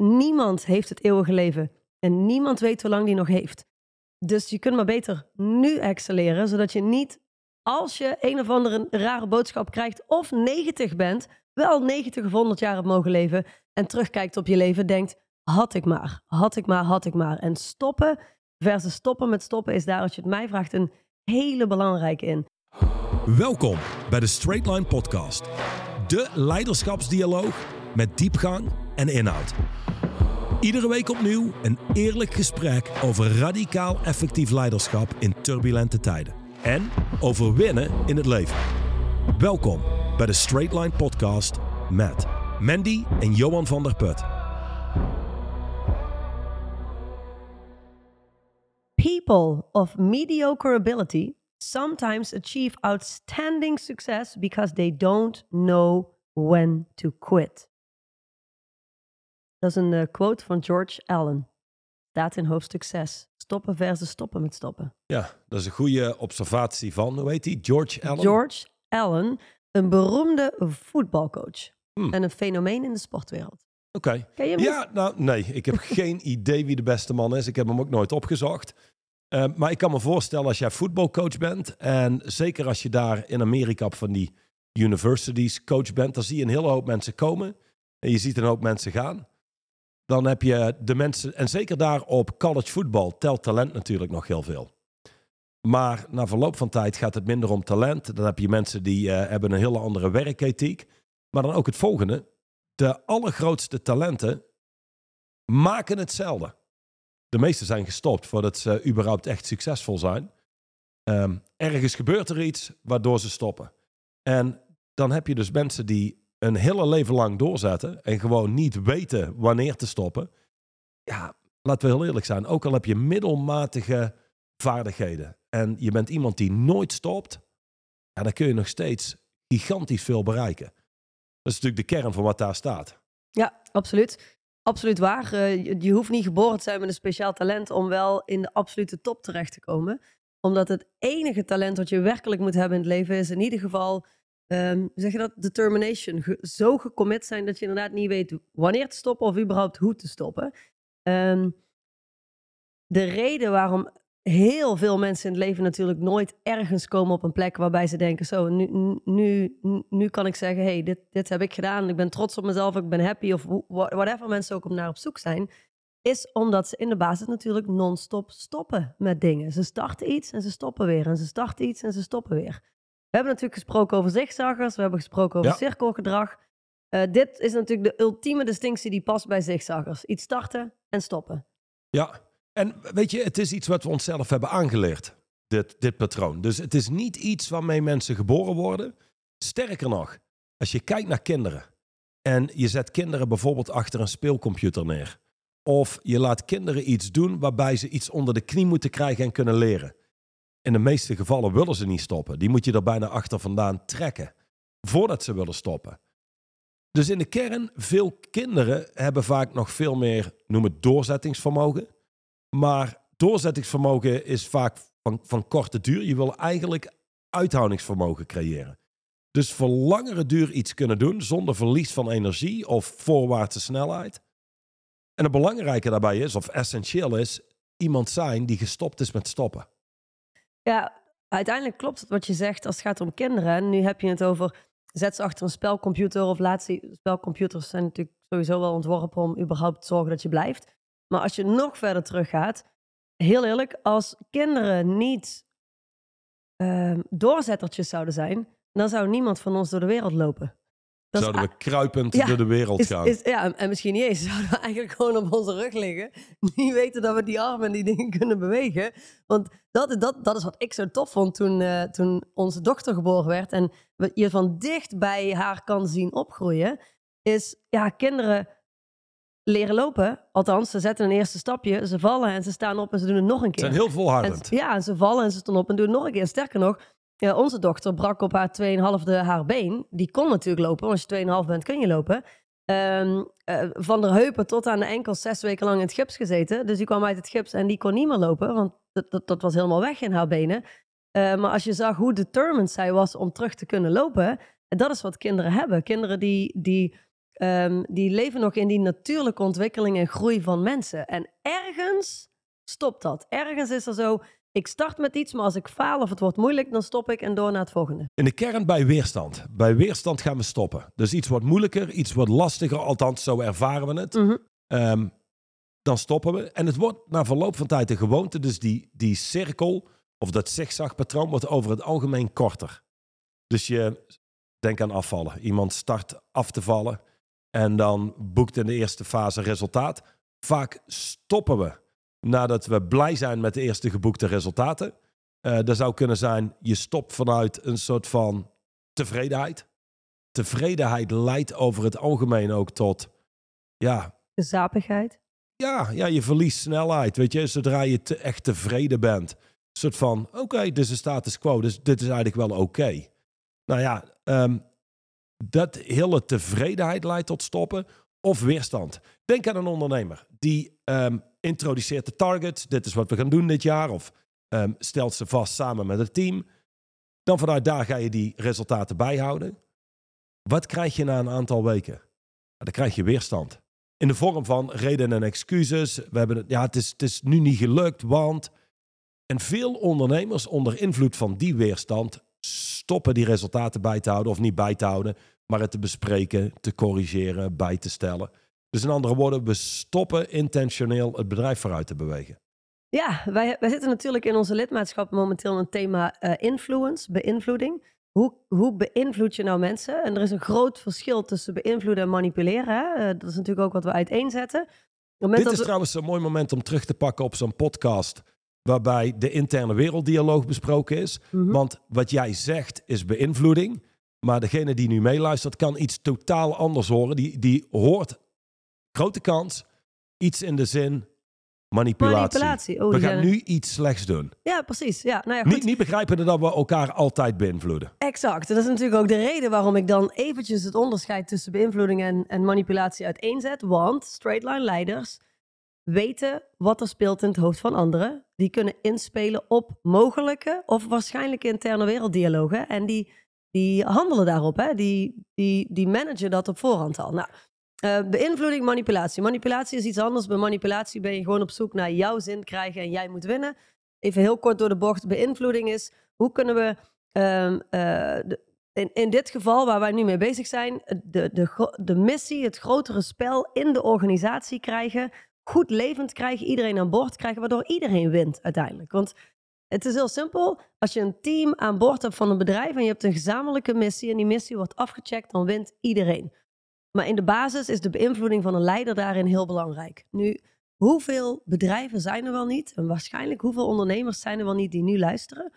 niemand heeft het eeuwige leven. En niemand weet hoe lang die nog heeft. Dus je kunt maar beter nu excelleren, zodat je niet, als je een of andere rare boodschap krijgt of 90 bent, wel 90 of 100 jaar hebt mogen leven en terugkijkt op je leven, denkt, had ik maar, had ik maar, had ik maar. En stoppen versus stoppen met stoppen is daar, als je het mij vraagt, een hele belangrijke in. Welkom bij de Straight Line Podcast. De leiderschapsdialoog met diepgang en inhoud. Iedere week opnieuw een eerlijk gesprek over radicaal effectief leiderschap in turbulente tijden. En over winnen in het leven. Welkom bij de Straight Line Podcast met Mandy en Johan van der Put. People of mediocre ability sometimes achieve outstanding success because they don't know when to quit. Dat is een uh, quote van George Allen. Staat in hoofdstuk 6. Stoppen versus stoppen met stoppen. Ja, dat is een goede observatie van, hoe heet die? George Allen? George Allen, een beroemde voetbalcoach. Hmm. En een fenomeen in de sportwereld. Oké. Ken je hem? Ja, nou nee, ik heb geen idee wie de beste man is. Ik heb hem ook nooit opgezocht. Uh, maar ik kan me voorstellen als jij voetbalcoach bent en zeker als je daar in Amerika op van die universities coach bent, dan zie je een hele hoop mensen komen en je ziet een hoop mensen gaan. Dan heb je de mensen, en zeker daar op college voetbal telt talent natuurlijk nog heel veel. Maar na verloop van tijd gaat het minder om talent. Dan heb je mensen die uh, hebben een hele andere werkethiek. Maar dan ook het volgende. De allergrootste talenten maken hetzelfde. De meeste zijn gestopt voordat ze überhaupt echt succesvol zijn. Um, ergens gebeurt er iets waardoor ze stoppen. En dan heb je dus mensen die een hele leven lang doorzetten en gewoon niet weten wanneer te stoppen. Ja, laten we heel eerlijk zijn. Ook al heb je middelmatige vaardigheden en je bent iemand die nooit stopt, ja, dan kun je nog steeds gigantisch veel bereiken. Dat is natuurlijk de kern van wat daar staat. Ja, absoluut. Absoluut waar. Uh, je, hoeft niet geboren te zijn met een speciaal talent om wel in de absolute top terecht te komen. Omdat het enige talent wat je werkelijk moet hebben in het leven is in ieder geval um, zeg je dat, determination. Zo gecommit zijn dat je inderdaad niet weet wanneer te stoppen of überhaupt hoe te stoppen. Um, de reden waarom heel veel mensen in het leven natuurlijk nooit ergens komen op een plek waarbij ze denken: zo, nu, nu, nu kan ik zeggen: hey, dit, dit heb ik gedaan, ik ben trots op mezelf, ik ben happy, of whatever mensen ook om naar op zoek zijn. Is omdat ze in de basis natuurlijk non-stop stoppen met dingen. Ze starten iets en ze stoppen weer. En ze starten iets en ze stoppen weer. We hebben natuurlijk gesproken over zigzaggers, we hebben gesproken over cirkelgedrag. Uh, dit is natuurlijk de ultieme distinctie die past bij zigzaggers. Iets starten en stoppen. Ja, en weet je, het is iets wat we onszelf hebben aangeleerd, dit, dit patroon. Dus het is niet iets waarmee mensen geboren worden. Sterker nog, als je kijkt naar kinderen en je zet kinderen bijvoorbeeld achter een speelcomputer neer. Of je laat kinderen iets doen waarbij ze iets onder de knie moeten krijgen en kunnen leren. In de meeste gevallen willen ze niet stoppen. Die moet je er bijna achter vandaan trekken voordat ze willen stoppen. Dus in de kern, veel kinderen hebben vaak nog veel meer, noem het doorzettingsvermogen. Maar doorzettingsvermogen is vaak van, van korte duur. Je wil eigenlijk uithoudingsvermogen creëren. Dus voor langere duur iets kunnen doen zonder verlies van energie of voorwaartse snelheid. En het belangrijke daarbij is, of essentieel is, iemand zijn die gestopt is met stoppen. Ja, uiteindelijk klopt wat je zegt als het gaat om kinderen. Nu heb je het over zet ze achter een spelcomputer of laat ze... Spelcomputers zijn natuurlijk sowieso wel ontworpen om überhaupt te zorgen dat je blijft. Maar als je nog verder teruggaat, heel eerlijk, als kinderen niet uh, doorzettertjes zouden zijn, dan zou niemand van ons door de wereld lopen. Zouden we kruipend door de wereld gaan. Is, ja, en misschien niet eens. Zouden we eigenlijk gewoon op onze rug liggen. Niet weten dat we die armen en die dingen kunnen bewegen. Want dat, dat, dat is wat ik zo tof vond toen, uh, toen onze dochter geboren werd. En je van dicht bij haar kan zien opgroeien. Is, ja, kinderen leren lopen. Althans, ze zetten een eerste stapje. Ze vallen en ze staan op en ze doen het nog een keer. Ze zijn heel volhardend. ja, en ze vallen en ze staan op en doen het nog een keer. Sterker nog, ja, onze dochter brak op haar 2,5 haar been. Die kon natuurlijk lopen, want als je 2,5 bent kun je lopen. Um, uh, van de heupen tot aan de enkels zes weken lang in het gips gezeten. Dus die kwam uit het gips en die kon niet meer lopen, want dat, dat, dat was helemaal weg in haar benen. Uh, maar als je zag hoe determined zij was om terug te kunnen lopen, dat is wat kinderen hebben. Kinderen die, die ehm, die leven nog in die natuurlijke ontwikkeling en groei van mensen. En ergens stopt dat. Ergens is er zo, ik start met iets, maar als ik faal of het wordt moeilijk, dan stop ik en door naar het volgende. In de kern bij weerstand. Bij weerstand gaan we stoppen. Dus iets wordt moeilijker, iets wordt lastiger, althans zo ervaren we het. Mhm. Ehm, dan stoppen we. En het wordt na verloop van tijd een gewoonte. Dus die, die cirkel of dat zigzagpatroon wordt over het algemeen korter. Dus je denk aan afvallen. Iemand start af te vallen en dan boekt in de eerste fase resultaat. Vaak stoppen we nadat we blij zijn met de eerste geboekte resultaten. Eh dat zou kunnen zijn, je stopt vanuit een soort van tevredenheid. Tevredenheid leidt over het algemeen ook tot, ja, Gezapigheid. ja, ja, je verliest snelheid. Weet je, zodra je te, echt tevreden bent. Een soort van: oké, dit is de status quo, dus dit is eigenlijk wel oké. Nou ja, ehm, dat hele tevredenheid leidt tot stoppen of weerstand. Denk aan een ondernemer die ehm, introduceert de target. Dit is wat we gaan doen dit jaar. Of ehm, stelt ze vast samen met het team. Dan vanuit daar ga je die resultaten bijhouden. Wat krijg je na een aantal weken? Dan krijg je weerstand. In de vorm van redenen en excuses. We hebben het, ja, het, is, het is nu niet gelukt, want. En veel ondernemers onder invloed van die weerstand stoppen die resultaten bij te houden, of niet bij te houden, maar het te bespreken, te corrigeren, bij te stellen. Dus in andere woorden, we stoppen intentioneel het bedrijf vooruit te bewegen. Ja, wij, wij zitten natuurlijk in onze lidmaatschap momenteel in een thema eh, influence, beïnvloeding. Hoe, hoe beïnvloed je nou mensen? En er is een groot verschil tussen beïnvloeden en manipuleren. Hè? Eh, dat is natuurlijk ook wat we uiteenzetten. Dit is we- trouwens een mooi moment om terug te pakken op zo'n podcast. Waarbij de interne werelddialoog besproken is. Mhm. Want wat jij zegt is beïnvloeding. Maar degene die nu meeluistert kan iets totaal anders horen. Die, die hoort, grote kans, iets in de zin manipulatie. Manipulatie. Oh, We gaan nu iets slechts doen. Ja, precies. Ja, nou ja, goed. Niet, niet begrijpen dat we elkaar altijd beïnvloeden. Exact. Dat is natuurlijk ook de reden waarom ik dan eventjes het onderscheid tussen beïnvloeding en, en manipulatie uiteenzet. Want straight line leiders weten wat er speelt in het hoofd van anderen. Die kunnen inspelen op mogelijke of waarschijnlijke interne werelddialogen. En die, die handelen daarop. Hè? Die, die, die managen dat op voorhand al. Nou, eh, beïnvloeding, manipulatie. Manipulatie is iets anders. Bij manipulatie ben je gewoon op zoek naar jouw zin krijgen en jij moet winnen. Even heel kort door de bocht. Beïnvloeding is hoe kunnen we ehm, eh, in, in dit geval waar wij nu mee bezig zijn, de, de, de missie, het grotere spel in de organisatie krijgen. Goed levend krijgen, iedereen aan boord krijgen, waardoor iedereen wint uiteindelijk. Want het is heel simpel. Als je een team aan boord hebt van een bedrijf en je hebt een gezamenlijke missie en die missie wordt afgecheckt, dan wint iedereen. Maar in de basis is de beïnvloeding van een leider daarin heel belangrijk. Nu, hoeveel bedrijven zijn er wel niet? En waarschijnlijk hoeveel ondernemers zijn er wel niet die nu luisteren?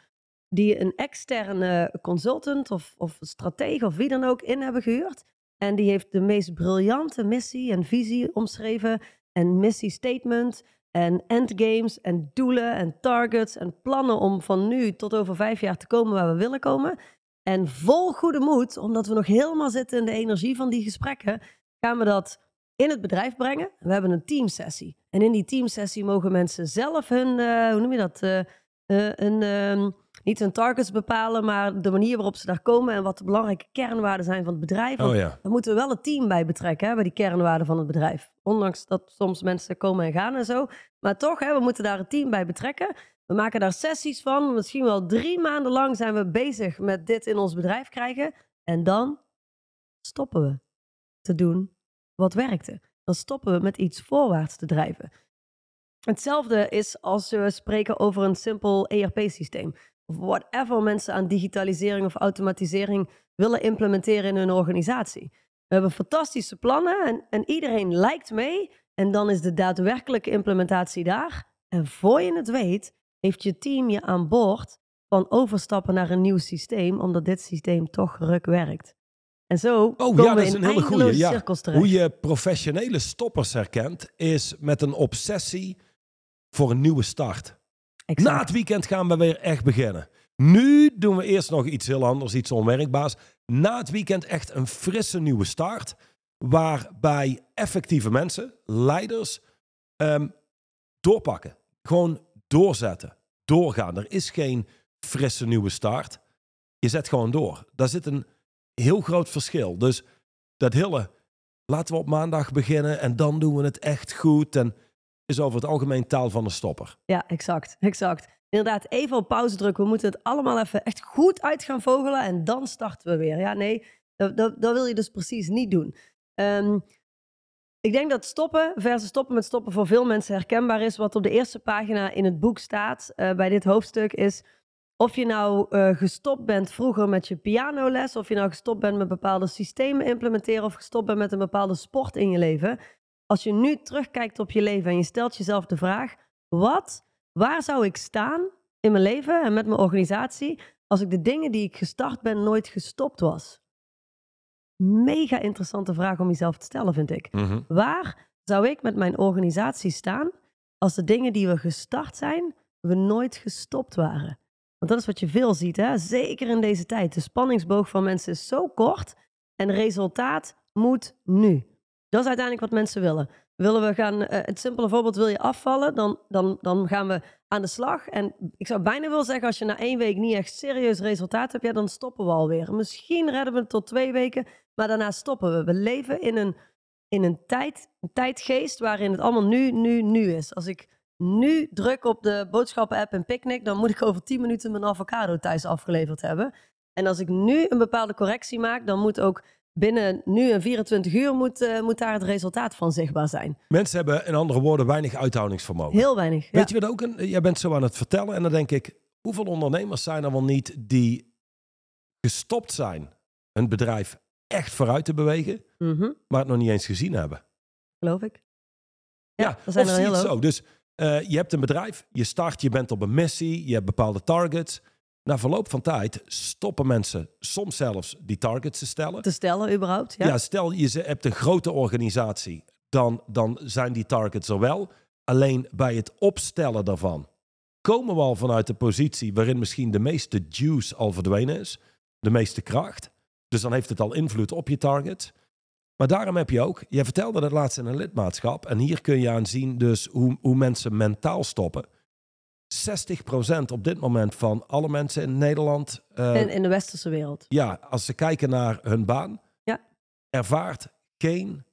Die een externe consultant of, of stratege of wie dan ook in hebben gehuurd. En die heeft de meest briljante missie en visie omschreven. En missiestatement en endgames en doelen en targets en plannen om van nu tot over vijf jaar te komen waar we willen komen. En vol goede moed, omdat we nog helemaal zitten in de energie van die gesprekken, gaan we dat in het bedrijf brengen. We hebben een teamsessie. En in die teamsessie mogen mensen zelf hun, eh, hoe noem je dat, een, ehm, niet hun targets bepalen, maar de manier waarop ze daar komen en wat de belangrijke kernwaarden zijn van het bedrijf. Oh ja. daar moeten we wel het team bij betrekken, hè, bij die kernwaarden van het bedrijf. Ondanks dat soms mensen komen en gaan en zo. Maar toch, hè, we moeten daar het team bij betrekken. We maken daar sessies van. Misschien wel drie maanden lang zijn we bezig met dit in ons bedrijf krijgen. En dan stoppen we te doen wat werkte. Dan stoppen we met iets voorwaarts te drijven. Hetzelfde is als we spreken over een simpel ERP-systeem. Of whatever mensen aan digitalisering of automatisering willen implementeren in hun organisatie. We hebben fantastische plannen en, en iedereen lijkt mee. En dan is de daadwerkelijke implementatie daar. En voor je het weet, heeft je team je aan boord van overstappen naar een nieuw systeem, omdat dit systeem toch ruk werkt. En zo Oh komen ja, we dat is in een hele eindeloze Ja. cirkels terecht. Hoe je professionele stoppers herkent, is met een obsessie voor een nieuwe start. Exact. Na het weekend gaan we weer echt beginnen. Nu doen we eerst nog iets heel anders, iets onwerkbaars. Na het weekend echt een frisse nieuwe start. Waarbij effectieve mensen, leiders, ehm, doorpakken. Gewoon doorzetten. Doorgaan. Er is geen frisse nieuwe start. Je zet gewoon door. Daar zit een heel groot verschil. Dus dat hele laten we op maandag beginnen en dan doen we het echt goed. En is over het algemeen taal van de stopper. Ja, exact. exact. Inderdaad, even op pauze drukken. We moeten het allemaal even echt goed uit gaan vogelen en dan starten we weer. Ja, nee, dat, dat, dat wil je dus precies niet doen. Ehm, ik denk dat stoppen versus stoppen met stoppen voor veel mensen herkenbaar is. Wat op de eerste pagina in het boek staat eh, bij dit hoofdstuk is... Of je nou eh, gestopt bent vroeger met je pianoles, of je nou gestopt bent met bepaalde systemen implementeren, of gestopt bent met een bepaalde sport in je leven. Als je nu terugkijkt op je leven en je stelt jezelf de vraag: wat, waar zou ik staan in mijn leven en met mijn organisatie als ik de dingen die ik gestart ben nooit gestopt was? Mega interessante vraag om jezelf te stellen, vind ik. Mhm. Waar zou ik met mijn organisatie staan als de dingen die we gestart zijn, we nooit gestopt waren? Want dat is wat je veel ziet, hè? zeker in deze tijd. De spanningsboog van mensen is zo kort en resultaat moet nu. Dat is uiteindelijk wat mensen willen. Willen we gaan, eh, het simpele voorbeeld, wil je afvallen, dan, dan, dan gaan we aan de slag. En ik zou bijna willen zeggen, als je na één week niet echt serieus resultaat hebt, dan stoppen we alweer. Misschien redden we het tot twee weken, maar daarna stoppen we. We leven in een, in een, tijd, een tijdgeest waarin het allemaal nu, nu, nu is. Als ik nu druk op de boodschappen-app en Picnic, dan moet ik over 10 minuten mijn avocado thuis afgeleverd hebben. En als ik nu een bepaalde correctie maak, dan moet ook binnen nu en 24 uur moet, eh, moet daar het resultaat van zichtbaar zijn. Mensen hebben in andere woorden weinig uithoudingsvermogen. Heel weinig. Ja. Weet je wat ook een, jij bent zo aan het vertellen en dan denk ik, hoeveel ondernemers zijn er wel niet die gestopt zijn hun bedrijf echt vooruit te bewegen, Mhm, maar het nog niet eens gezien hebben? geloof ik. Ja, er zijn of er hele zo. Dus eh, je hebt een bedrijf, je start, je bent op een missie, je hebt bepaalde targets. Na verloop van tijd stoppen mensen soms zelfs die targets te stellen. Te stellen überhaupt. Ja. Ja, stel je ze- hebt een grote organisatie, dan, dan zijn die targets er wel. Alleen bij het opstellen daarvan komen we al vanuit de positie waarin misschien de meeste juice al verdwenen is, de meeste kracht. Dus dan heeft het al invloed op je target. Maar daarom heb je ook, jij vertelde dat laatst in een lidmaatschap, en hier kun je aan zien dus hoe, hoe mensen mentaal stoppen. 60% op dit moment van alle mensen in Nederland eh, In, in de westerse wereld. ja, als ze kijken naar hun baan, Ja. ervaart geen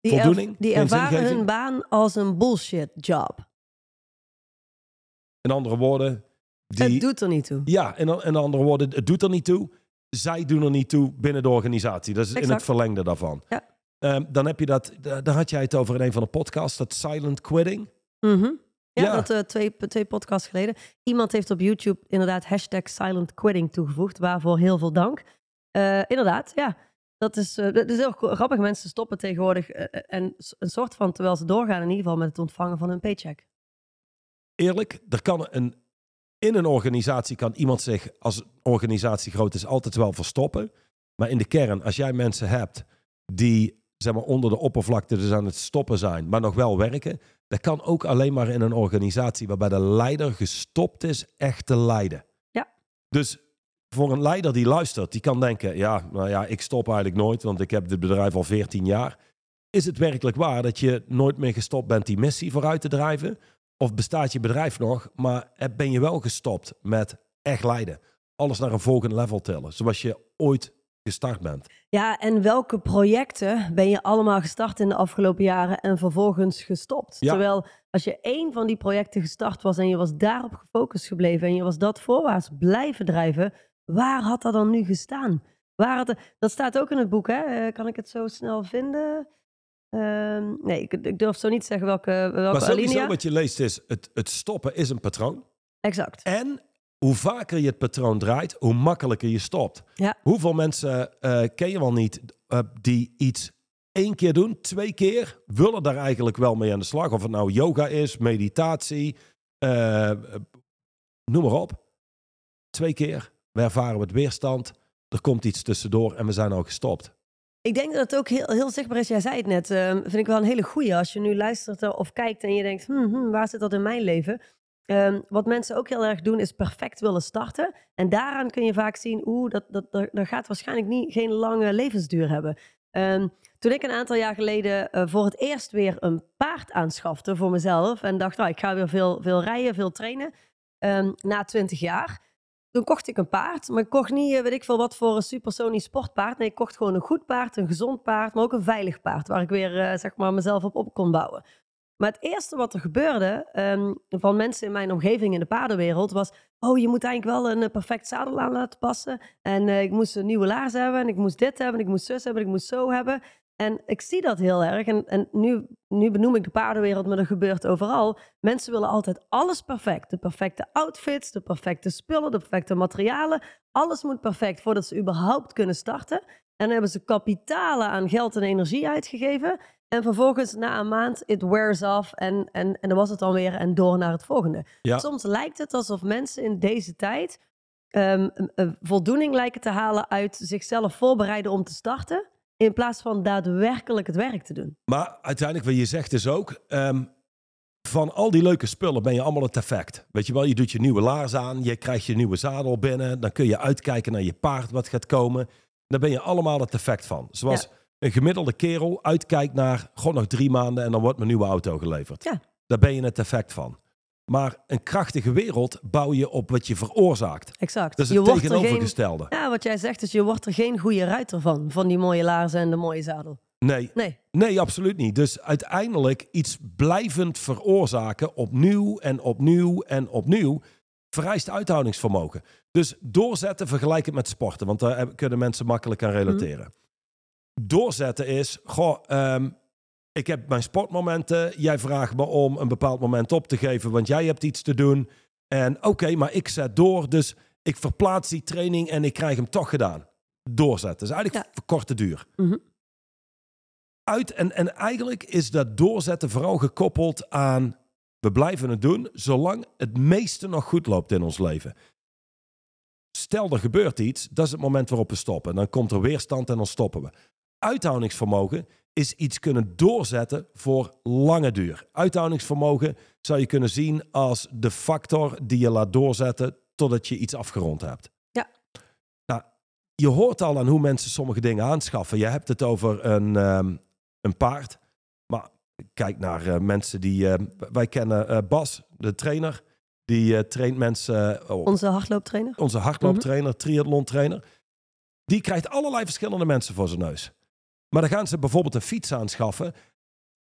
Die, voldoening, die ervaren hun baan als een bullshit job. In andere woorden, die, Het doet er niet toe. ja, in, in andere woorden, het doet er niet toe. Zij doen er niet toe binnen de organisatie. Dat is in het verlengde daarvan. Ja. Ehm, dan heb je dat, da- daar had jij het over in een van de podcasts, dat silent quitting. Mhm. Ja. dat eh, twee, twee podcasts geleden. Iemand heeft op YouTube inderdaad hashtag silent quitting toegevoegd. Waarvoor heel veel dank. Eh, inderdaad, ja. Dat is, eh, dat is heel grappig. Mensen stoppen tegenwoordig en een soort van, terwijl ze doorgaan in ieder geval met het ontvangen van hun paycheck. Eerlijk, er kan een, in een organisatie kan iemand zich, als een organisatie groot is, altijd wel verstoppen. Maar in de kern, als jij mensen hebt die zeg maar, onder de oppervlakte dus aan het stoppen zijn, maar nog wel werken, dat kan ook alleen maar in een organisatie waarbij de leider gestopt is echt te leiden. Ja. Dus voor een leider die luistert, die kan denken, ja, nou ja, ik stop eigenlijk nooit, want ik heb dit bedrijf al 14 jaar. Is het werkelijk waar dat je nooit meer gestopt bent die missie vooruit te drijven? Of bestaat je bedrijf nog, maar ben je wel gestopt met echt leiden? Alles naar een volgend level tillen, zoals je ooit gestart bent. Ja, en welke projecten ben je allemaal gestart in de afgelopen jaren en vervolgens gestopt? Ja. Terwijl als je één van die projecten gestart was en je was daarop gefocust gebleven en je was dat voorwaarts blijven drijven, waar had dat dan nu gestaan? Waar had er- dat staat ook in het boek, hè? Eh, kan ik het zo snel vinden? Ehm, nee, ik, ik durf zo niet te zeggen welke, welke maar sowieso alinea. wat je leest is, het, het stoppen is een patroon. Exact. En hoe vaker je het patroon draait, hoe makkelijker je stopt. Ja. Hoeveel mensen eh, ken je wel niet eh, die iets één keer doen, twee keer, willen daar eigenlijk wel mee aan de slag. Of het nou yoga is, meditatie, eh, noem maar op. Twee keer, we ervaren het weerstand, er komt iets tussendoor en we zijn al gestopt. Ik denk dat het ook heel, heel zichtbaar is. Jij zei het net. ehm, vind ik wel een hele goeie. Als je nu luistert of kijkt en je denkt, hmm, hmm, waar zit dat in mijn leven? Ehm, wat mensen ook heel erg doen, is perfect willen starten. En daaraan kun je vaak zien, oeh, dat, dat, dat, gaat waarschijnlijk niet, geen lange levensduur hebben. Ehm, toen ik een aantal jaar geleden eh, voor het eerst weer een paard aanschafte voor mezelf. En dacht, nou, ik ga weer veel, veel rijden, veel trainen. ehm, na twintig jaar. toen kocht ik een paard. Maar ik kocht niet, eh, weet ik veel wat, voor een supersonisch sportpaard. Nee, ik kocht gewoon een goed paard, een gezond paard, maar ook een veilig paard. Waar ik weer, eh, zeg maar, mezelf op op kon bouwen. Maar het eerste wat er gebeurde ehm, van mensen in mijn omgeving in de paardenwereld was... Oh, je moet eigenlijk wel een eh, perfect zadel aan laten passen. En eh, ik moest een nieuwe laars hebben en ik moest dit hebben en ik moest zus hebben en ik moest zo hebben. En ik zie dat heel erg. En, nu, nu benoem ik de paardenwereld, maar dat gebeurt overal. Mensen willen altijd alles perfect. De perfecte outfits, de perfecte spullen, de perfecte materialen. Alles moet perfect voordat ze überhaupt kunnen starten. En dan hebben ze kapitalen aan geld en energie uitgegeven. En vervolgens na een maand, it wears off en, en, en dan was het dan weer en door naar het volgende. Ja. Soms lijkt het alsof mensen in deze tijd een voldoening lijken te halen uit zichzelf voorbereiden om te starten. In plaats van daadwerkelijk het werk te doen. Maar uiteindelijk, wat je zegt is ook... ehm, van al die leuke spullen ben je allemaal het effect. Weet je wel, je doet je nieuwe laars aan, je krijgt je nieuwe zadel binnen, dan kun je uitkijken naar je paard wat gaat komen. Daar ben je allemaal het effect van. Zoals een gemiddelde kerel uitkijkt naar, gewoon nog drie maanden en dan wordt mijn nieuwe auto geleverd. Ja. Daar ben je het effect van. Maar een krachtige wereld bouw je op wat je veroorzaakt. Exact. Dat is het er geen, tegenovergestelde. ja, wat jij zegt is, je wordt er geen goede ruiter van. Van die mooie laarzen en de mooie zadel. Nee, Nee, Nee, absoluut niet. Dus uiteindelijk iets blijvend veroorzaken, opnieuw en opnieuw en opnieuw, vereist uithoudingsvermogen. Dus doorzetten, vergelijk het met sporten, want daar kunnen mensen makkelijk aan relateren. Doorzetten is, goh, ehm, ik heb mijn sportmomenten, jij vraagt me om een bepaald moment op te geven, want jij hebt iets te doen. En oké, maar ik zet door, dus ik verplaats die training en ik krijg hem toch gedaan. Doorzetten. Dus eigenlijk Ja. verkorte duur Mhm. uit. En, en eigenlijk is dat doorzetten vooral gekoppeld aan. We blijven het doen zolang het meeste nog goed loopt in ons leven. Stel er gebeurt iets, dat is het moment waarop we stoppen. Dan komt er weerstand en dan stoppen we. Uithoudingsvermogen is iets kunnen doorzetten voor lange duur. Uithoudingsvermogen zou je kunnen zien als de factor die je laat doorzetten totdat je iets afgerond hebt. Ja. Nou, je hoort al aan hoe mensen sommige dingen aanschaffen. Je hebt het over een, ehm, een paard. Maar kijk naar eh, mensen die... eh, wij kennen eh, Bas, de trainer. Die traint mensen... onze hardlooptrainer. onze hardlooptrainer, triathlon-trainer. Die krijgt allerlei verschillende mensen voor zijn neus. Maar dan gaan ze bijvoorbeeld een fiets aanschaffen.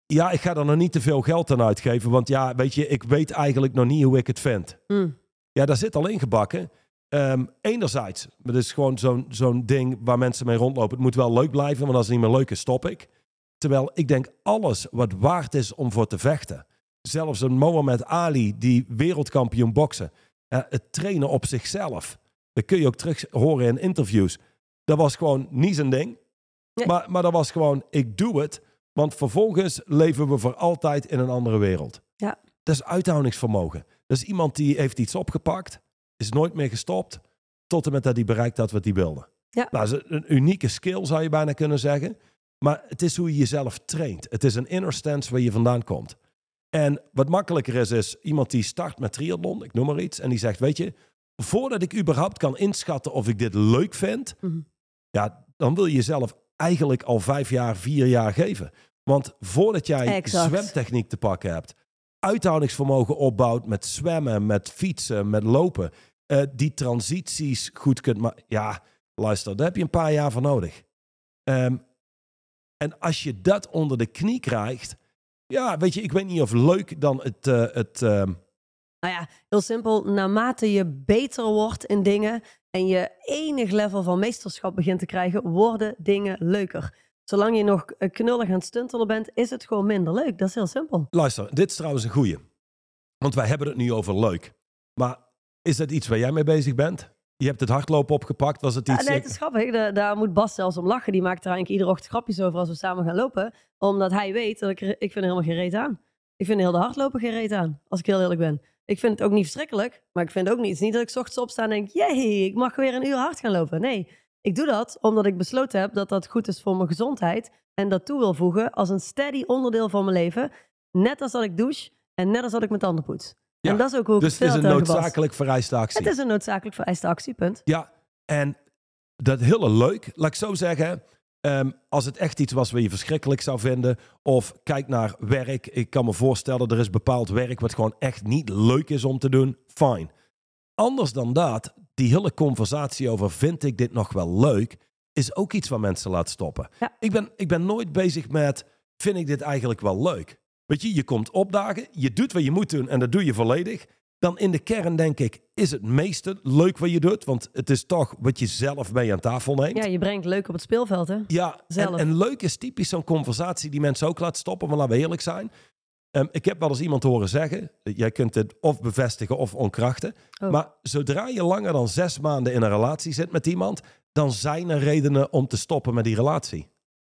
Ja, ik ga er nog niet te veel geld aan uitgeven. Want ja, weet je, ik weet eigenlijk nog niet hoe ik het vind. Mm. Ja, daar zit al ingebakken. Ehm enerzijds, het is gewoon zo'n zo'n ding waar mensen mee rondlopen. Het moet wel leuk blijven, want als het niet meer leuk is, stop ik. Terwijl ik denk, alles wat waard is om voor te vechten. Zelfs een Mohamed Ali, die wereldkampioen boksen. het trainen op zichzelf. Dat kun je ook terug horen in interviews. Dat was gewoon niet zijn ding. Nee. Maar, maar dat was gewoon, ik doe het. Want vervolgens leven we voor altijd in een andere wereld. Ja. Dat is uithoudingsvermogen. Dat is iemand die heeft iets opgepakt, is nooit meer gestopt, tot en met dat hij bereikt had wat hij wilde. Ja. Nou, dat is een unieke skill zou je bijna kunnen zeggen. Maar het is hoe je jezelf traint. Het is een inner stance waar je vandaan komt. En wat makkelijker is, is iemand die start met triathlon, ik noem maar iets, en die zegt, weet je, voordat ik überhaupt kan inschatten of ik dit leuk vind, Mhm. ja, dan wil je jezelf eigenlijk al vijf jaar, vier jaar geven. Want voordat jij Exact. zwemtechniek te pakken hebt, uithoudingsvermogen opbouwt met zwemmen, met fietsen, met lopen, eh, die transities goed kunt maken. Ja, luister, daar heb je een paar jaar voor nodig. Ehm, en als je dat onder de knie krijgt, ja, weet je, ik weet niet of leuk dan het, eh, het ehm, Nou ja, heel simpel. Naarmate je beter wordt in dingen en je enig level van meesterschap begint te krijgen, worden dingen leuker. Zolang je nog eh, knullig aan het stuntelen bent, is het gewoon minder leuk. Dat is heel simpel. Luister, dit is trouwens een goeie. Want wij hebben het nu over leuk. Maar is dat iets waar jij mee bezig bent? Je hebt het hardlopen opgepakt. Was het Ja, iets... nee, het is grappig. Da- daar moet Bas zelfs om lachen. Die maakt er eigenlijk iedere ochtend grapjes over als we samen gaan lopen. Omdat hij weet dat ik, ik vind er helemaal geen reet aan. Ik vind heel de hardlopen geen reet aan, als ik heel eerlijk ben. Ik vind het ook niet verschrikkelijk, maar ik vind ook niet. Het is niet dat ik 's ochtends opsta en denk, jee, ik mag weer een uur hard gaan lopen. Nee, ik doe dat omdat ik besloten heb dat dat goed is voor mijn gezondheid. En dat toe wil voegen als een steady onderdeel van mijn leven. Net als dat ik douche en net als dat ik mijn tanden poets. Ja, en dat is ook hoe ik dus het is het een noodzakelijk vereiste actie. Het is een noodzakelijk vereiste actie, punt. Ja, en dat hele leuk. Laat ik zo zeggen. Ehm, als het echt iets was wat je verschrikkelijk zou vinden. Of kijk naar werk. Ik kan me voorstellen, er is bepaald werk wat gewoon echt niet leuk is om te doen. Fine. Anders dan dat, die hele conversatie over vind ik dit nog wel leuk, is ook iets wat mensen laat stoppen. Ja. Ik, ben, ik ben nooit bezig met vind ik dit eigenlijk wel leuk. Weet je, je komt opdagen, je doet wat je moet doen en dat doe je volledig. Dan in de kern denk ik, is het meeste leuk wat je doet, want het is toch wat je zelf mee aan tafel neemt. Ja, je brengt leuk op het speelveld, hè? Ja, en, Zelf. en leuk is typisch zo'n conversatie die mensen ook laat stoppen. Maar laten we eerlijk zijn. Ehm, ik heb wel eens iemand horen zeggen, jij kunt het of bevestigen of onkrachten. Oh. Maar zodra je langer dan zes maanden in een relatie zit met iemand, dan zijn er redenen om te stoppen met die relatie.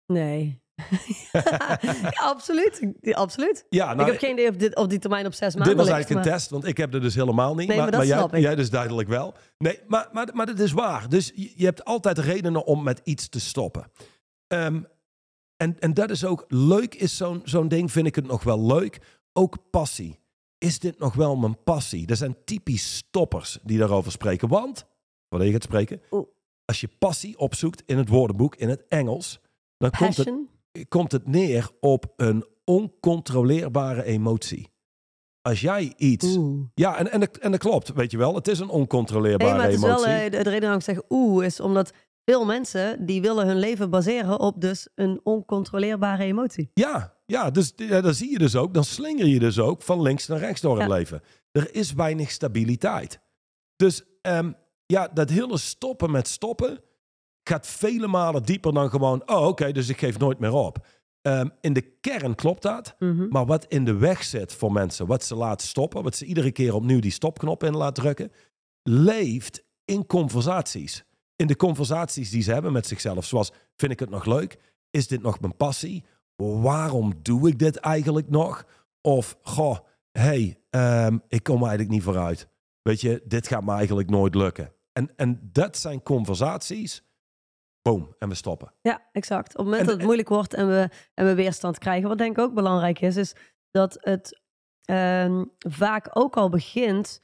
Nee. ja, absoluut. Absoluut. Ja, nou, ik heb geen idee of, dit, of die termijn op zes maanden dit was ligt, eigenlijk een test, want ik heb er dus helemaal niet. Nee, maar dat jij, jij dus duidelijk wel. Nee, maar, maar, maar dat is waar. Dus je, hebt altijd redenen om met iets te stoppen. Ehm, en, en dat is ook leuk, is zo'n zo'n ding, vind ik het nog wel leuk. Ook passie. Is dit nog wel mijn passie? Er zijn typisch stoppers die daarover spreken. Want, wanneer je gaat spreken, Oeh. als je passie opzoekt in het woordenboek, in het Engels, dan komt het. Komt het neer op een oncontroleerbare emotie. Als jij iets. Oeh. Ja, en, en, dat- en dat klopt, weet je wel. Het is een oncontroleerbare Nee, maar het is emotie. wel, eh, de, de reden waarom ik zeg oeh, is omdat veel mensen die willen hun leven baseren op dus een oncontroleerbare emotie. Ja, ja, dus ja, dat zie je dus ook. Dan slinger je dus ook van links naar rechts door het Ja. leven. Er is weinig stabiliteit. Dus ehm, ja, dat hele stoppen met stoppen gaat vele malen dieper dan gewoon... oh, oké, dus ik geef nooit meer op. Ehm, in de kern klopt dat. Mhm. Maar wat in de weg zit voor mensen, wat ze laten stoppen... wat ze iedere keer opnieuw die stopknop in laten drukken... leeft in conversaties. In de conversaties die ze hebben met zichzelf. Zoals, vind ik het nog leuk? Is dit nog mijn passie? Waarom doe ik dit eigenlijk nog? Of, goh, hey, ehm, ik kom eigenlijk niet vooruit. Weet je, dit gaat me eigenlijk nooit lukken. En, en dat zijn conversaties. Boom, en we stoppen. Ja, exact. Op het moment En- dat het moeilijk wordt en we, en we weerstand krijgen, wat denk ik ook belangrijk is, is dat het ehm, vaak ook al begint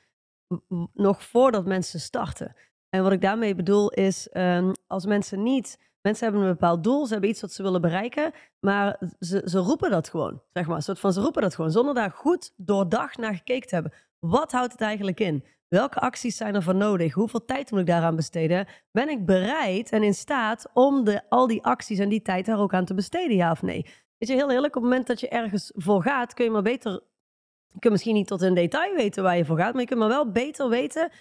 nog voordat mensen starten. En wat ik daarmee bedoel is, ehm, als mensen niet, mensen hebben een bepaald doel, ze hebben iets wat ze willen bereiken, maar ze, ze roepen dat gewoon, zeg maar, een soort van ze roepen dat gewoon, zonder daar goed doordacht naar gekeken te hebben. Wat houdt het eigenlijk in? Welke acties zijn er voor nodig? Hoeveel tijd moet ik daaraan besteden? Ben ik bereid en in staat om de, al die acties en die tijd daar ook aan te besteden, ja of nee? Weet je, heel eerlijk, op het moment dat je ergens voor gaat, kun je maar beter... Je kunt misschien niet tot in detail weten waar je voor gaat, maar je kunt maar wel beter weten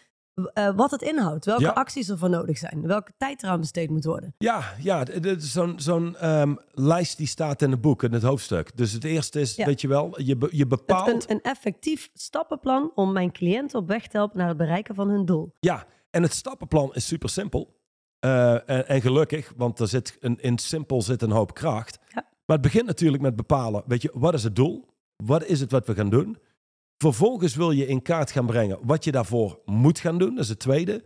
eh, wat het inhoudt. Welke Ja. acties er voor nodig zijn. Welke tijd eraan besteed moet worden. Ja, ja zo'n zo'n ehm, lijst die staat in het boek, in het hoofdstuk. Dus het eerste is, Ja. weet je wel, je, be- je bepaalt... Een, een effectief stappenplan om mijn cliënten op weg te helpen naar het bereiken van hun doel. Ja, en het stappenplan is super simpel. Eh, en, en gelukkig, want er zit een, in simpel zit een hoop kracht. Ja. Maar het begint natuurlijk met bepalen, weet je, wat is het doel? Wat is het wat we gaan doen? Vervolgens wil je in kaart gaan brengen wat je daarvoor moet gaan doen. Dat is het tweede.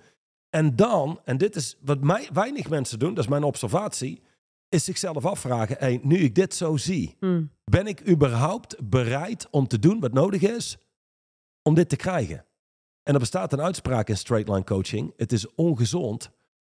En dan, en dit is wat mij, weinig mensen doen, dat is mijn observatie, is zichzelf afvragen, hey, nu ik dit zo zie, Hmm. ben ik überhaupt bereid om te doen wat nodig is om dit te krijgen? En er bestaat een uitspraak in straight line coaching. Het is ongezond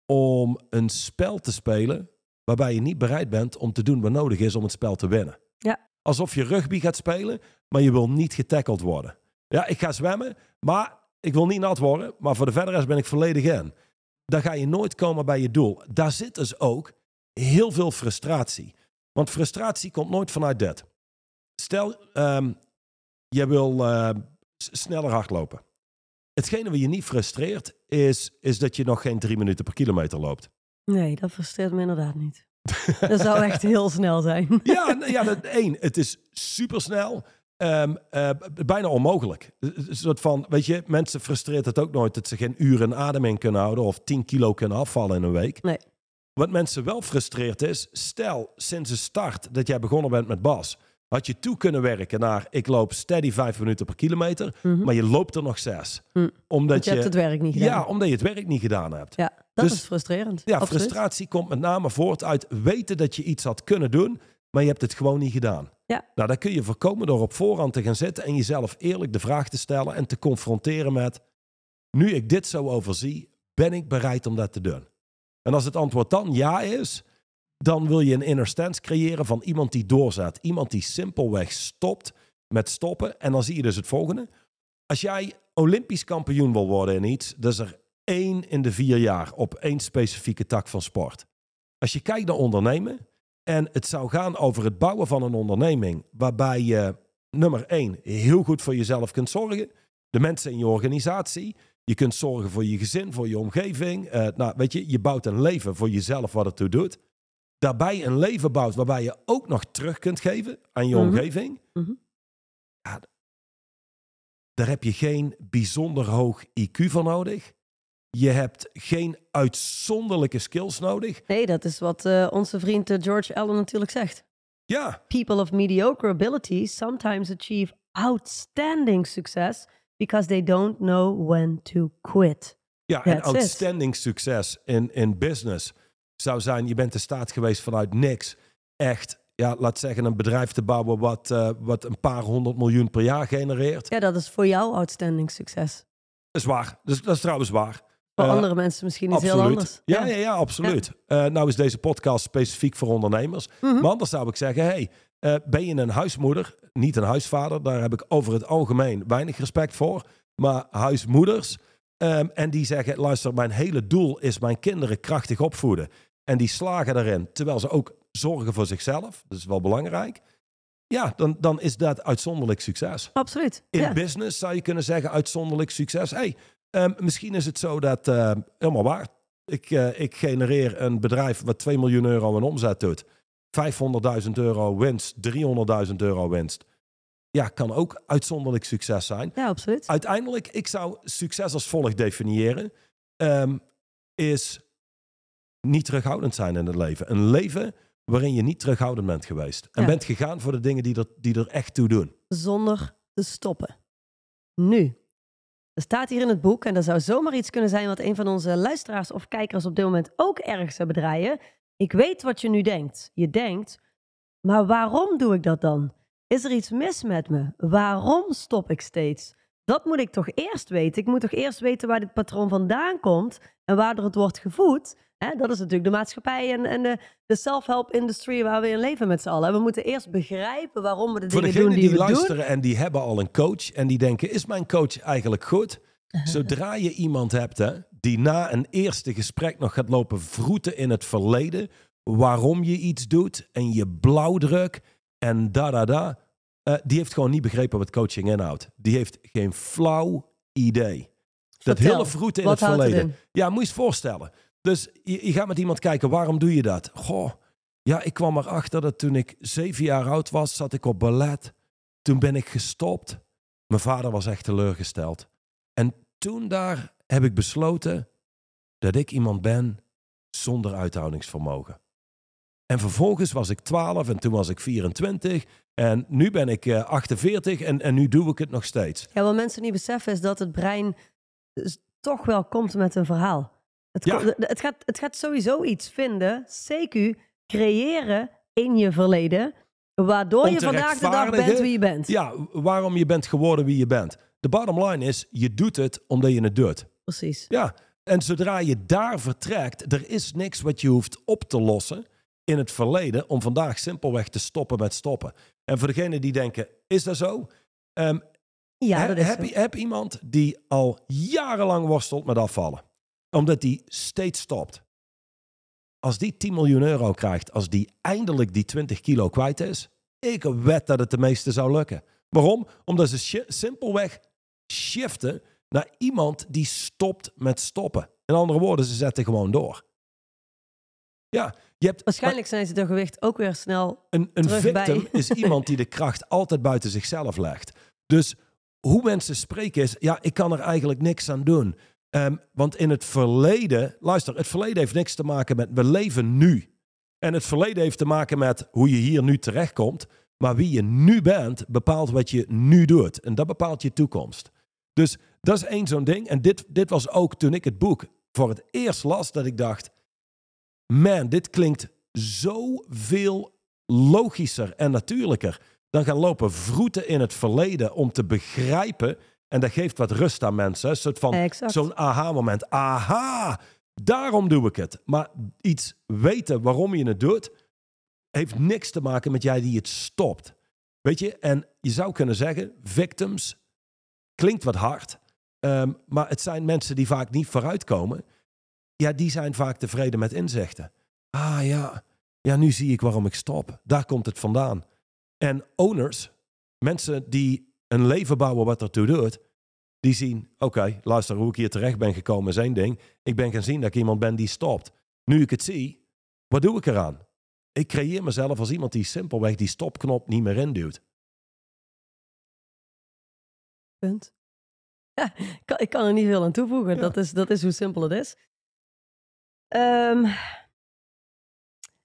om een spel te spelen waarbij je niet bereid bent om te doen wat nodig is om het spel te winnen. Ja. Alsof je rugby gaat spelen, maar je wil niet getackled worden. Ja, ik ga zwemmen, maar ik wil niet nat worden. Maar voor de verdere rest ben ik volledig in. Dan ga je nooit komen bij je doel. Daar zit dus ook heel veel frustratie. Want frustratie komt nooit vanuit dit. Stel, ehm je wil s- sneller hardlopen. Hetgene wat je niet frustreert, is, is dat je nog geen drie minuten per kilometer loopt. Nee, dat frustreert me inderdaad niet. dat zou echt heel snel zijn. Ja, ja dat, één, het is supersnel. B- bijna onmogelijk. Een soort van, weet je, mensen frustreert het ook nooit dat ze geen uren adem in kunnen houden of 10 kilo kunnen afvallen in een week. Nee. Wat mensen wel frustreert is, stel sinds de start dat jij begonnen bent met Bas, had je toe kunnen werken naar ik loop steady 5 minuten per kilometer, Mhm. maar je loopt er nog zes. Hm. Omdat Want je hebt het werk niet gedaan. ja, omdat je het werk niet gedaan hebt. Ja, dat Dus- is frustrerend. Ja, Absoluut. frustratie komt met name voort uit weten dat je iets had kunnen doen, maar je hebt het gewoon niet gedaan. Ja. Nou, dat kun je voorkomen door op voorhand te gaan zitten en jezelf eerlijk de vraag te stellen en te confronteren met, nu ik dit zo overzie, ben ik bereid om dat te doen? En als het antwoord dan ja is, dan wil je een inner stance creëren van iemand die doorzet. Iemand die simpelweg stopt met stoppen. En dan zie je dus het volgende. Als jij Olympisch kampioen wil worden in iets, is er één in de vier jaar op één specifieke tak van sport. Als je kijkt naar ondernemen en het zou gaan over het bouwen van een onderneming waarbij je nummer één heel goed voor jezelf kunt zorgen, de mensen in je organisatie, je kunt zorgen voor je gezin, voor je omgeving. Uh, nou, weet je, je bouwt een leven voor jezelf wat het toe doet. Daarbij een leven bouwt waarbij je ook nog terug kunt geven aan je Mhm. omgeving. Mhm. Ja, daar heb je geen bijzonder hoog IQ voor nodig. Je hebt geen uitzonderlijke skills nodig. Nee, dat is wat eh, onze vriend eh, George Allen natuurlijk zegt. Ja, People of mediocre ability sometimes achieve outstanding success because they don't know when to quit. ja en it. outstanding succes in, in business zou zijn, je bent in staat geweest vanuit niks echt, ja, laat zeggen, een bedrijf te bouwen wat, eh, wat een paar honderd miljoen per jaar genereert. Ja, dat is voor jou outstanding succes. Dat is waar. Dus, dat is trouwens waar. Voor Eh, andere mensen misschien iets heel anders. Ja, ja, ja, absoluut. Eh, nou is deze podcast specifiek voor ondernemers. Mhm. Maar anders zou ik zeggen, hey, eh, ben je een huismoeder, niet een huisvader, daar heb ik over het algemeen weinig respect voor. Maar huismoeders, ehm, en die zeggen, luister, mijn hele doel is mijn kinderen krachtig opvoeden. En die slagen daarin, terwijl ze ook zorgen voor zichzelf. Dat is wel belangrijk. Ja, dan, dan is dat uitzonderlijk succes. Absoluut. In ja. business zou je kunnen zeggen uitzonderlijk succes. Hey, ehm, misschien is het zo dat, eh, helemaal waar, ik, eh, ik genereer een bedrijf wat 2 miljoen euro in omzet doet. 500.000 euro winst, 300.000 euro winst. Ja, kan ook uitzonderlijk succes zijn. ja, absoluut. Uiteindelijk, ik zou succes als volgt definiëren. Ehm, is niet terughoudend zijn in het leven. Een leven waarin je niet terughoudend bent geweest. En Ja. bent gegaan voor de dingen die er, die er echt toe doen. Zonder te stoppen. Nu. Er staat hier in het boek, en dat zou zomaar iets kunnen zijn wat een van onze luisteraars of kijkers op dit moment ook ergens hebben draaien. Ik weet wat je nu denkt. Je denkt, maar waarom doe ik dat dan? Is er iets mis met me? Waarom stop ik steeds? Dat moet ik toch eerst weten. Ik moet toch eerst weten waar dit patroon vandaan komt en waardoor het wordt gevoed. Hè, dat is natuurlijk de maatschappij en, en de, de self-help industry waar we in leven met z'n allen. We moeten eerst begrijpen waarom we de Voor dingen degenen doen die, die, we doen. luisteren en die hebben al een coach en die denken, is mijn coach eigenlijk goed? Zodra je iemand hebt hè, die na een eerste gesprek nog gaat lopen vroeten in het verleden, waarom je iets doet en je blauwdruk en da da da, eh, die heeft gewoon niet begrepen wat coaching inhoudt. Die heeft geen flauw idee. Dat Vertel, hele vroeten in het verleden. Ja, moet je eens voorstellen. Dus je, gaat met iemand kijken, waarom doe je dat? Goh, ja, ik kwam erachter dat toen ik zeven jaar oud was, zat ik op ballet. Toen ben ik gestopt. Mijn vader was echt teleurgesteld. En toen daar heb ik besloten dat ik iemand ben zonder uithoudingsvermogen. En vervolgens was ik 12 en toen was ik 24 en nu ben ik eh, 48 en, en nu doe ik het nog steeds. Ja, wat mensen niet beseffen is dat het brein dus toch wel komt met een verhaal. Het, Ja. het, gaat, het gaat sowieso iets vinden, CQ, creëren in je verleden, waardoor je vandaag de dag bent wie je bent. Ja, waarom je bent geworden wie je bent. De bottom line is, je doet het omdat je het doet. Precies. Ja, en zodra je daar vertrekt, er is niks wat je hoeft op te lossen in het verleden om vandaag simpelweg te stoppen met stoppen. En voor degenen die denken, is dat zo? Ehm, Ja, He- dat is heb, zo. heb iemand die al jarenlang worstelt met afvallen, omdat die steeds stopt. Als die 10 miljoen euro krijgt, als die eindelijk die 20 kilo kwijt is, ik wed dat het de meeste zou lukken. Waarom? Omdat ze shi- simpelweg shiften naar iemand die stopt met stoppen. In andere woorden, ze zetten gewoon door. Ja, je hebt Waarschijnlijk zijn ze de gewicht ook weer snel. een, een terug bij. is iemand die de kracht altijd buiten zichzelf legt. Dus hoe mensen spreken is, ja, ik kan er eigenlijk niks aan doen. Ehm, want in het verleden, luister, het verleden heeft niks te maken met, we leven nu. En het verleden heeft te maken met hoe je hier nu terechtkomt. Maar wie je nu bent, bepaalt wat je nu doet. En dat bepaalt je toekomst. Dus dat is één zo'n ding. En dit, dit was ook toen ik het boek voor het eerst las, dat ik dacht, man, dit klinkt zoveel logischer en natuurlijker dan gaan lopen vroeten in het verleden om te begrijpen. En dat geeft wat rust aan mensen. Een soort van Exact. zo'n aha-moment. Aha, daarom doe ik het. Maar iets weten waarom je het doet, heeft niks te maken met jij die het stopt. Weet je, en je zou kunnen zeggen, victims klinkt wat hard. Ehm, maar het zijn mensen die vaak niet vooruitkomen. Ja, die zijn vaak tevreden met inzichten. Ah ja, ja, nu zie ik waarom ik stop. Daar komt het vandaan. En owners, mensen die een leven bouwen wat ertoe doet, die zien, oké, luister, hoe ik hier terecht ben gekomen is één ding. Ik ben gaan zien dat ik iemand ben die stopt. Nu ik het zie, wat doe ik eraan? Ik creëer mezelf als iemand die simpelweg die stopknop niet meer induwt. Punt. Ja, ik kan, er niet veel aan toevoegen. Ja. Dat, is, dat is hoe simpel het is. Ehm,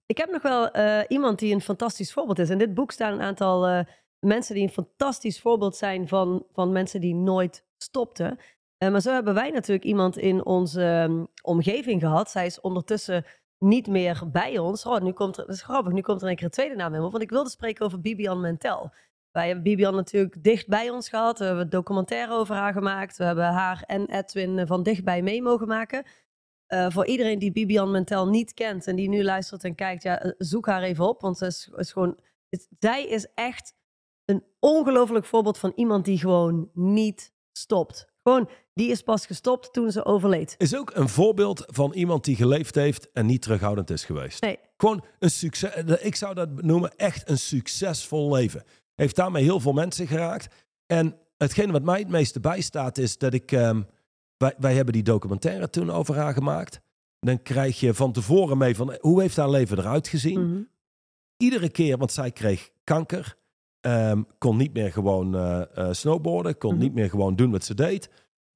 ik heb nog wel eh, iemand die een fantastisch voorbeeld is. In dit boek staan een aantal eh, mensen die een fantastisch voorbeeld zijn van, van mensen die nooit stopten. Eh, maar zo hebben wij natuurlijk iemand in onze ehm, omgeving gehad. Zij is ondertussen niet meer bij ons. Oh, nu komt er, dat is grappig, nu komt er een keer een tweede naam in. Want ik wilde spreken over Bibian Mentel. Wij hebben Bibian natuurlijk dicht bij ons gehad. We hebben documentaire over haar gemaakt. We hebben haar en Edwin van dichtbij mee mogen maken. Eh, voor iedereen die Bibian Mentel niet kent en die nu luistert en kijkt, ja, eh, zoek haar even op. Want ze is, gewoon, zij is echt een ongelooflijk voorbeeld van iemand die gewoon niet stopt. Gewoon, die is pas gestopt toen ze overleed. Is ook een voorbeeld van iemand die geleefd heeft en niet terughoudend is geweest. Nee, Gewoon een succes. Ik zou dat noemen echt een succesvol leven. Heeft daarmee heel veel mensen geraakt. En hetgene wat mij het meeste bijstaat is dat ik. ehm, wij, wij hebben die documentaire toen over haar gemaakt. Dan krijg je van tevoren mee van hoe heeft haar leven eruit gezien. mhm. Iedere keer, want zij kreeg kanker. Ehm, kon niet meer gewoon eh, eh, snowboarden. Kon Mhm. niet meer gewoon doen wat ze deed.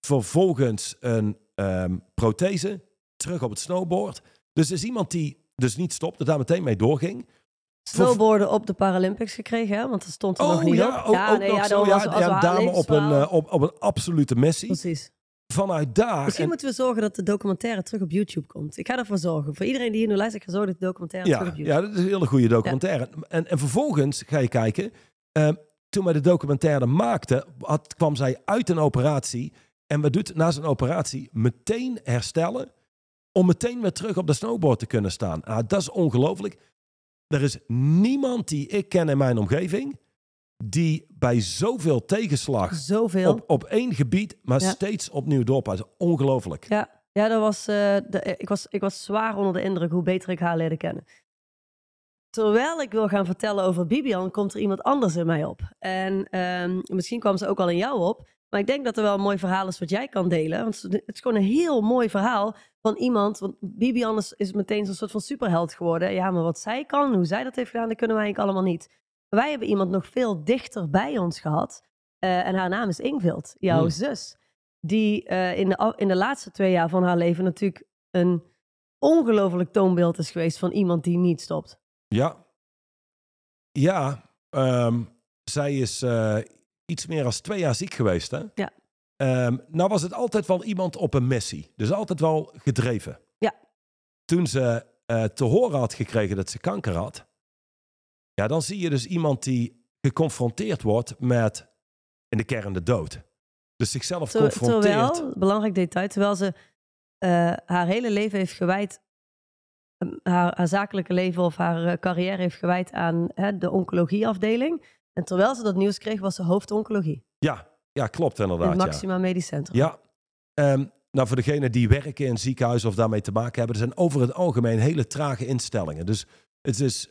Vervolgens een ehm, prothese. Terug op het snowboard. Dus is iemand die dus niet stopte, daar meteen mee doorging. snowboarden op de Paralympics gekregen, hè? want dat stond er nog niet Oh ja, op. ook, ook nee, nog ja, zo. Ja, was- ja, dame op een, eh, op, op een absolute missie. Precies. Vanuit daar. Misschien en- moeten we zorgen dat de documentaire terug op YouTube komt. Ik ga ervoor zorgen. Voor iedereen die hier nu luistert, ik ga zorgen dat de documentaire terug ja, op YouTube ja, dat is een hele goede documentaire. En, en vervolgens ga je kijken. Eh, toen wij de documentaire maakten, had, kwam zij uit een operatie. En wat doet na zijn operatie? Meteen herstellen. Om meteen weer terug op de snowboard te kunnen staan. Nou, dat is ongelooflijk. Er is niemand die ik ken in mijn omgeving. die bij zoveel tegenslag. Zoveel. op, op één gebied, maar Ja. steeds opnieuw doorpassen. Ongelooflijk. Ja, ja dat was, eh, de, ik, was, ik was zwaar onder de indruk hoe beter ik haar leerde kennen. Terwijl ik wil gaan vertellen over Bibian, komt er iemand anders in mij op. En ehm, misschien kwam ze ook al in jou op. Maar ik denk dat er wel een mooi verhaal is wat jij kan delen. Want het is gewoon een heel mooi verhaal van iemand. Want Bibian is, is meteen zo'n soort van superheld geworden. Ja, maar wat zij kan, hoe zij dat heeft gedaan, dat kunnen wij eigenlijk allemaal niet. Wij hebben iemand nog veel dichter bij ons gehad. Eh, en haar naam is Ingvild, jouw Hmm. zus. Die eh, in, de, in de laatste twee jaar van haar leven natuurlijk een ongelooflijk toonbeeld is geweest van iemand die niet stopt. Ja. Ja, ehm, zij is eh, iets meer dan twee jaar ziek geweest. Hè? Ja. Ehm, nou was het altijd wel iemand op een missie. Dus altijd wel gedreven. Ja. Toen ze eh, te horen had gekregen dat ze kanker had. Ja, dan zie je dus iemand die geconfronteerd wordt met in de kern de dood. Dus zichzelf Ter- confronteert. terwijl, belangrijk detail, terwijl ze eh, haar hele leven heeft gewijd, haar, haar zakelijke leven of haar eh, carrière heeft gewijd aan hè, de oncologieafdeling. En terwijl ze dat nieuws kreeg, was ze hoofdoncologie Ja, ja, klopt in inderdaad. het ja. Maxima Medisch Centrum. Ja. Ehm, nou, voor degenen die werken in ziekenhuizen of daarmee te maken hebben, er zijn over het algemeen hele trage instellingen. Dus het is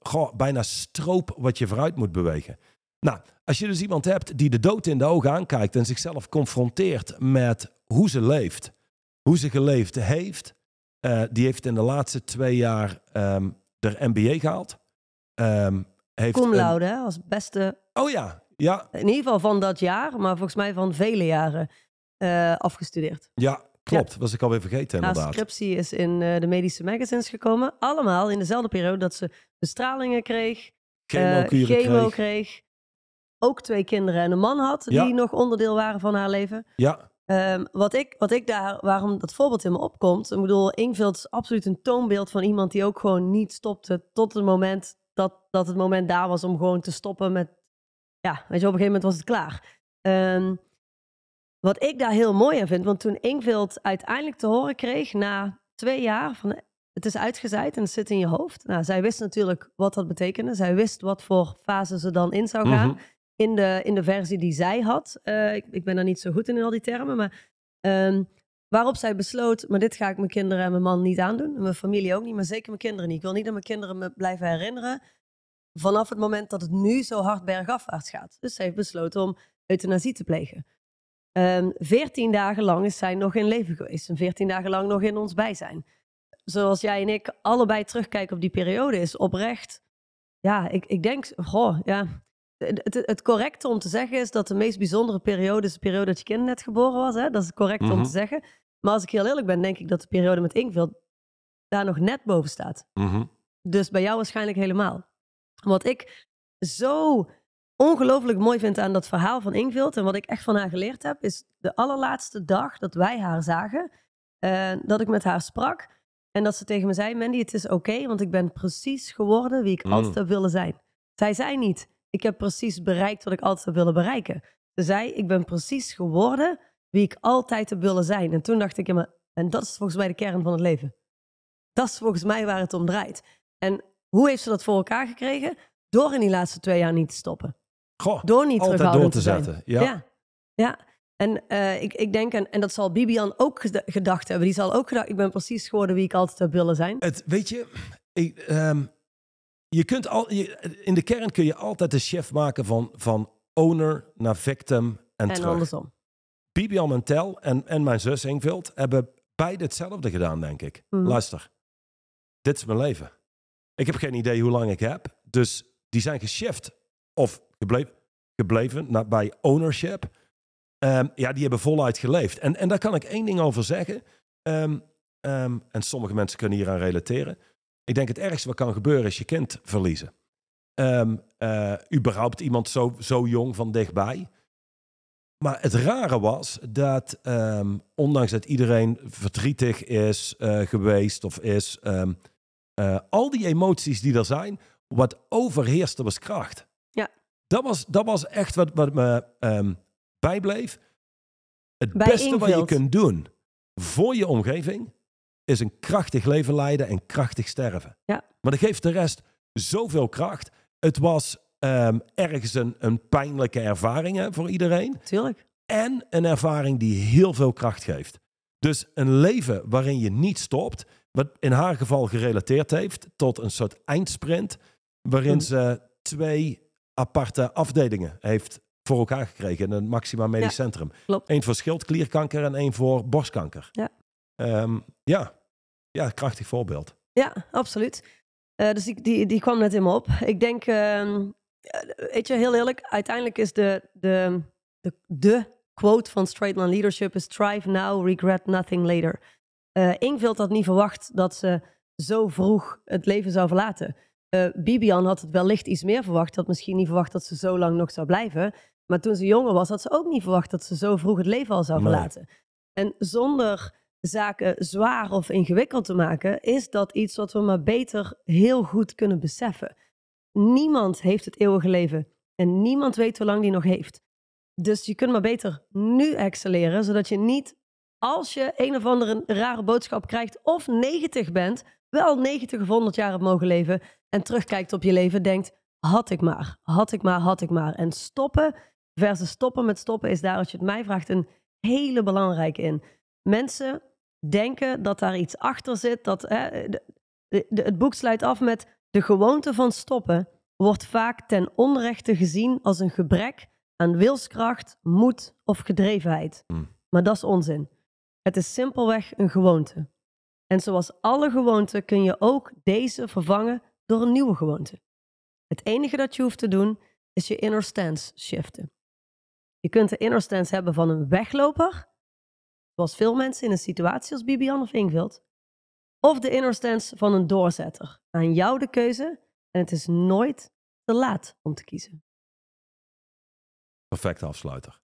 goh, bijna stroop wat je vooruit moet bewegen. Nou, als je dus iemand hebt die de dood in de ogen aankijkt en zichzelf confronteert met hoe ze leeft, hoe ze geleefd heeft, eh, die heeft in de laatste twee jaar ehm de MBA gehaald. Ehm, heeft Cum een- laude, als beste, oh ja, ja, in ieder geval van dat jaar, maar volgens mij van vele jaren eh, afgestudeerd. ja, klopt. Was ik alweer vergeten Haar inderdaad. scriptie is in eh, de medische magazines gekomen. Allemaal in dezelfde periode dat ze bestralingen kreeg, Chemokuren chemo kreeg. kreeg. Ook twee kinderen en een man had Ja. die nog onderdeel waren van haar leven. Ja, Ehm, wat, ik, wat ik daar, waarom dat voorbeeld in me opkomt. Ik bedoel, Ingvild is absoluut een toonbeeld van iemand die ook gewoon niet stopte tot het moment dat, dat het moment daar was om gewoon te stoppen met. Ja, weet je, op een gegeven moment was het klaar. Ehm, wat ik daar heel mooi aan vind, want toen Ingvild uiteindelijk te horen kreeg na twee jaar van het is uitgezaaid en het zit in je hoofd. Nou, zij wist natuurlijk wat dat betekende. Zij wist wat voor fase ze dan in zou gaan. mhm. In de, in de versie die zij had. eh, ik, ik ben daar niet zo goed in, al die termen. Maar ehm, waarop zij besloot, maar dit ga ik mijn kinderen en mijn man niet aandoen. En mijn familie ook niet, maar zeker mijn kinderen niet. Ik wil niet dat mijn kinderen me blijven herinneren vanaf het moment dat het nu zo hard bergafwaarts gaat. Dus zij heeft besloten om euthanasie te plegen. Ehm, Veertien dagen lang is zij nog in leven geweest. En veertien dagen lang nog in ons bijzijn. Zoals jij en ik allebei terugkijken op die periode is oprecht. Ja, ik, ik denk, goh, ja. Het, correcte om te zeggen is dat de meest bijzondere periode is de periode dat je kind net geboren was. Hè? Dat is het correcte om Mhm. te zeggen. Maar als ik heel eerlijk ben, denk ik dat de periode met Ingvild daar nog net boven staat. Mhm. Dus bij jou waarschijnlijk helemaal. Wat ik zo ongelooflijk mooi vind aan dat verhaal van Ingvild en wat ik echt van haar geleerd heb, is de allerlaatste dag dat wij haar zagen, eh, dat ik met haar sprak en dat ze tegen me zei, Mandy, het is oké, want ik ben precies geworden wie ik Mm. altijd heb willen zijn. Zij zei niet, ik heb precies bereikt wat ik altijd heb willen bereiken. Ze zei, ik ben precies geworden wie ik altijd heb willen zijn. En toen dacht ik, ja, maar, en dat is volgens mij de kern van het leven. Dat is volgens mij waar het om draait. En hoe heeft ze dat voor elkaar gekregen? Door in die laatste twee jaar niet te stoppen. Goh, Door niet altijd door te zijn. zetten. Ja. Ja, ja. En eh, ik, ik denk, en, en dat zal Bibian ook geda- gedacht hebben. Die zal ook gedacht, ik ben precies geworden wie ik altijd heb willen zijn. Het, weet je, ik, ehm, je kunt al, je, in de kern kun je altijd de chef maken van, van owner naar victim en, En terug. andersom. Bibian Mentel en, en mijn zus Ingvild hebben beide hetzelfde gedaan, denk ik. Mhm. Luister, dit is mijn leven. Ik heb geen idee hoe lang ik heb. Dus die zijn geshift of gebleven, gebleven naar, bij ownership. Ehm, ja, die hebben voluit geleefd. En, en daar kan ik één ding over zeggen. Ehm, ehm, en sommige mensen kunnen hier aan relateren. Ik denk het ergste wat kan gebeuren is je kind verliezen. Ehm eh, überhaupt iemand zo, zo jong van dichtbij. Maar het rare was dat, ehm, ondanks dat iedereen verdrietig is eh, geweest of is, ehm, eh, al die emoties die er zijn, wat overheerste was kracht. Ja. Dat was, dat was echt wat, wat me ehm, bijbleef. Het Bij beste wat je kunt doen voor je omgeving is een krachtig leven leiden en krachtig sterven. Ja. Maar dat geeft de rest zoveel kracht. Het was ehm, ergens een, een pijnlijke ervaring hè, voor iedereen. Tuurlijk. En een ervaring die heel veel kracht geeft. Dus een leven waarin je niet stopt, wat in haar geval gerelateerd heeft tot een soort eindsprint, waarin Mhm. ze twee aparte afdelingen heeft voor elkaar gekregen in een Maxima Medisch Ja, Centrum. klopt. Eén voor schildklierkanker en één voor borstkanker. Ja. Ehm, ja. Ja, krachtig voorbeeld. Ja, absoluut. Eh, dus die, die, die kwam net in me op. Ik denk, eh, weet je, heel eerlijk, uiteindelijk is de, de, de, de quote van Straight Line Leadership is thrive now, regret nothing later. Eh Ingvild had niet verwacht dat ze zo vroeg het leven zou verlaten. Bibian had het wellicht iets meer verwacht. Had misschien niet verwacht dat ze zo lang nog zou blijven. Maar toen ze jonger was, had ze ook niet verwacht dat ze zo vroeg het leven al zou Nee. verlaten. En zonder zaken zwaar of ingewikkeld te maken, is dat iets wat we maar beter heel goed kunnen beseffen. Niemand heeft het eeuwige leven en niemand weet hoe lang die nog heeft. Dus je kunt maar beter nu excelleren, zodat je niet, als je een of andere rare boodschap krijgt of 90 bent, wel 90 of 100 jaar hebt mogen leven en terugkijkt op je leven, denkt, had ik maar, had ik maar, had ik maar. En stoppen versus stoppen met stoppen is daar, als je het mij vraagt, een hele belangrijke in. Mensen denken dat daar iets achter zit. Dat, hè, de, de- de- het boek sluit af met de gewoonte van stoppen wordt vaak ten onrechte gezien als een gebrek aan wilskracht, moed of gedrevenheid. Hmm. Maar dat is onzin. Het is simpelweg een gewoonte. En zoals alle gewoonten kun je ook deze vervangen door een nieuwe gewoonte. Het enige dat je hoeft te doen is je inner stance shiften. Je kunt de inner stance hebben van een wegloper, zoals veel mensen in een situatie als Bibian of Ingvild, of de inner stance van een doorzetter. Aan jou de keuze en het is nooit te laat om te kiezen. Perfecte afsluiter.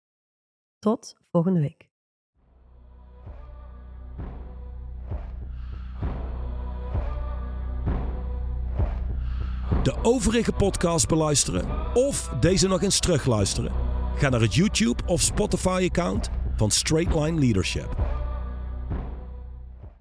Tot volgende week. De overige podcast beluisteren of deze nog eens terugluisteren? Ga naar het YouTube of Spotify account van Straightline Leadership.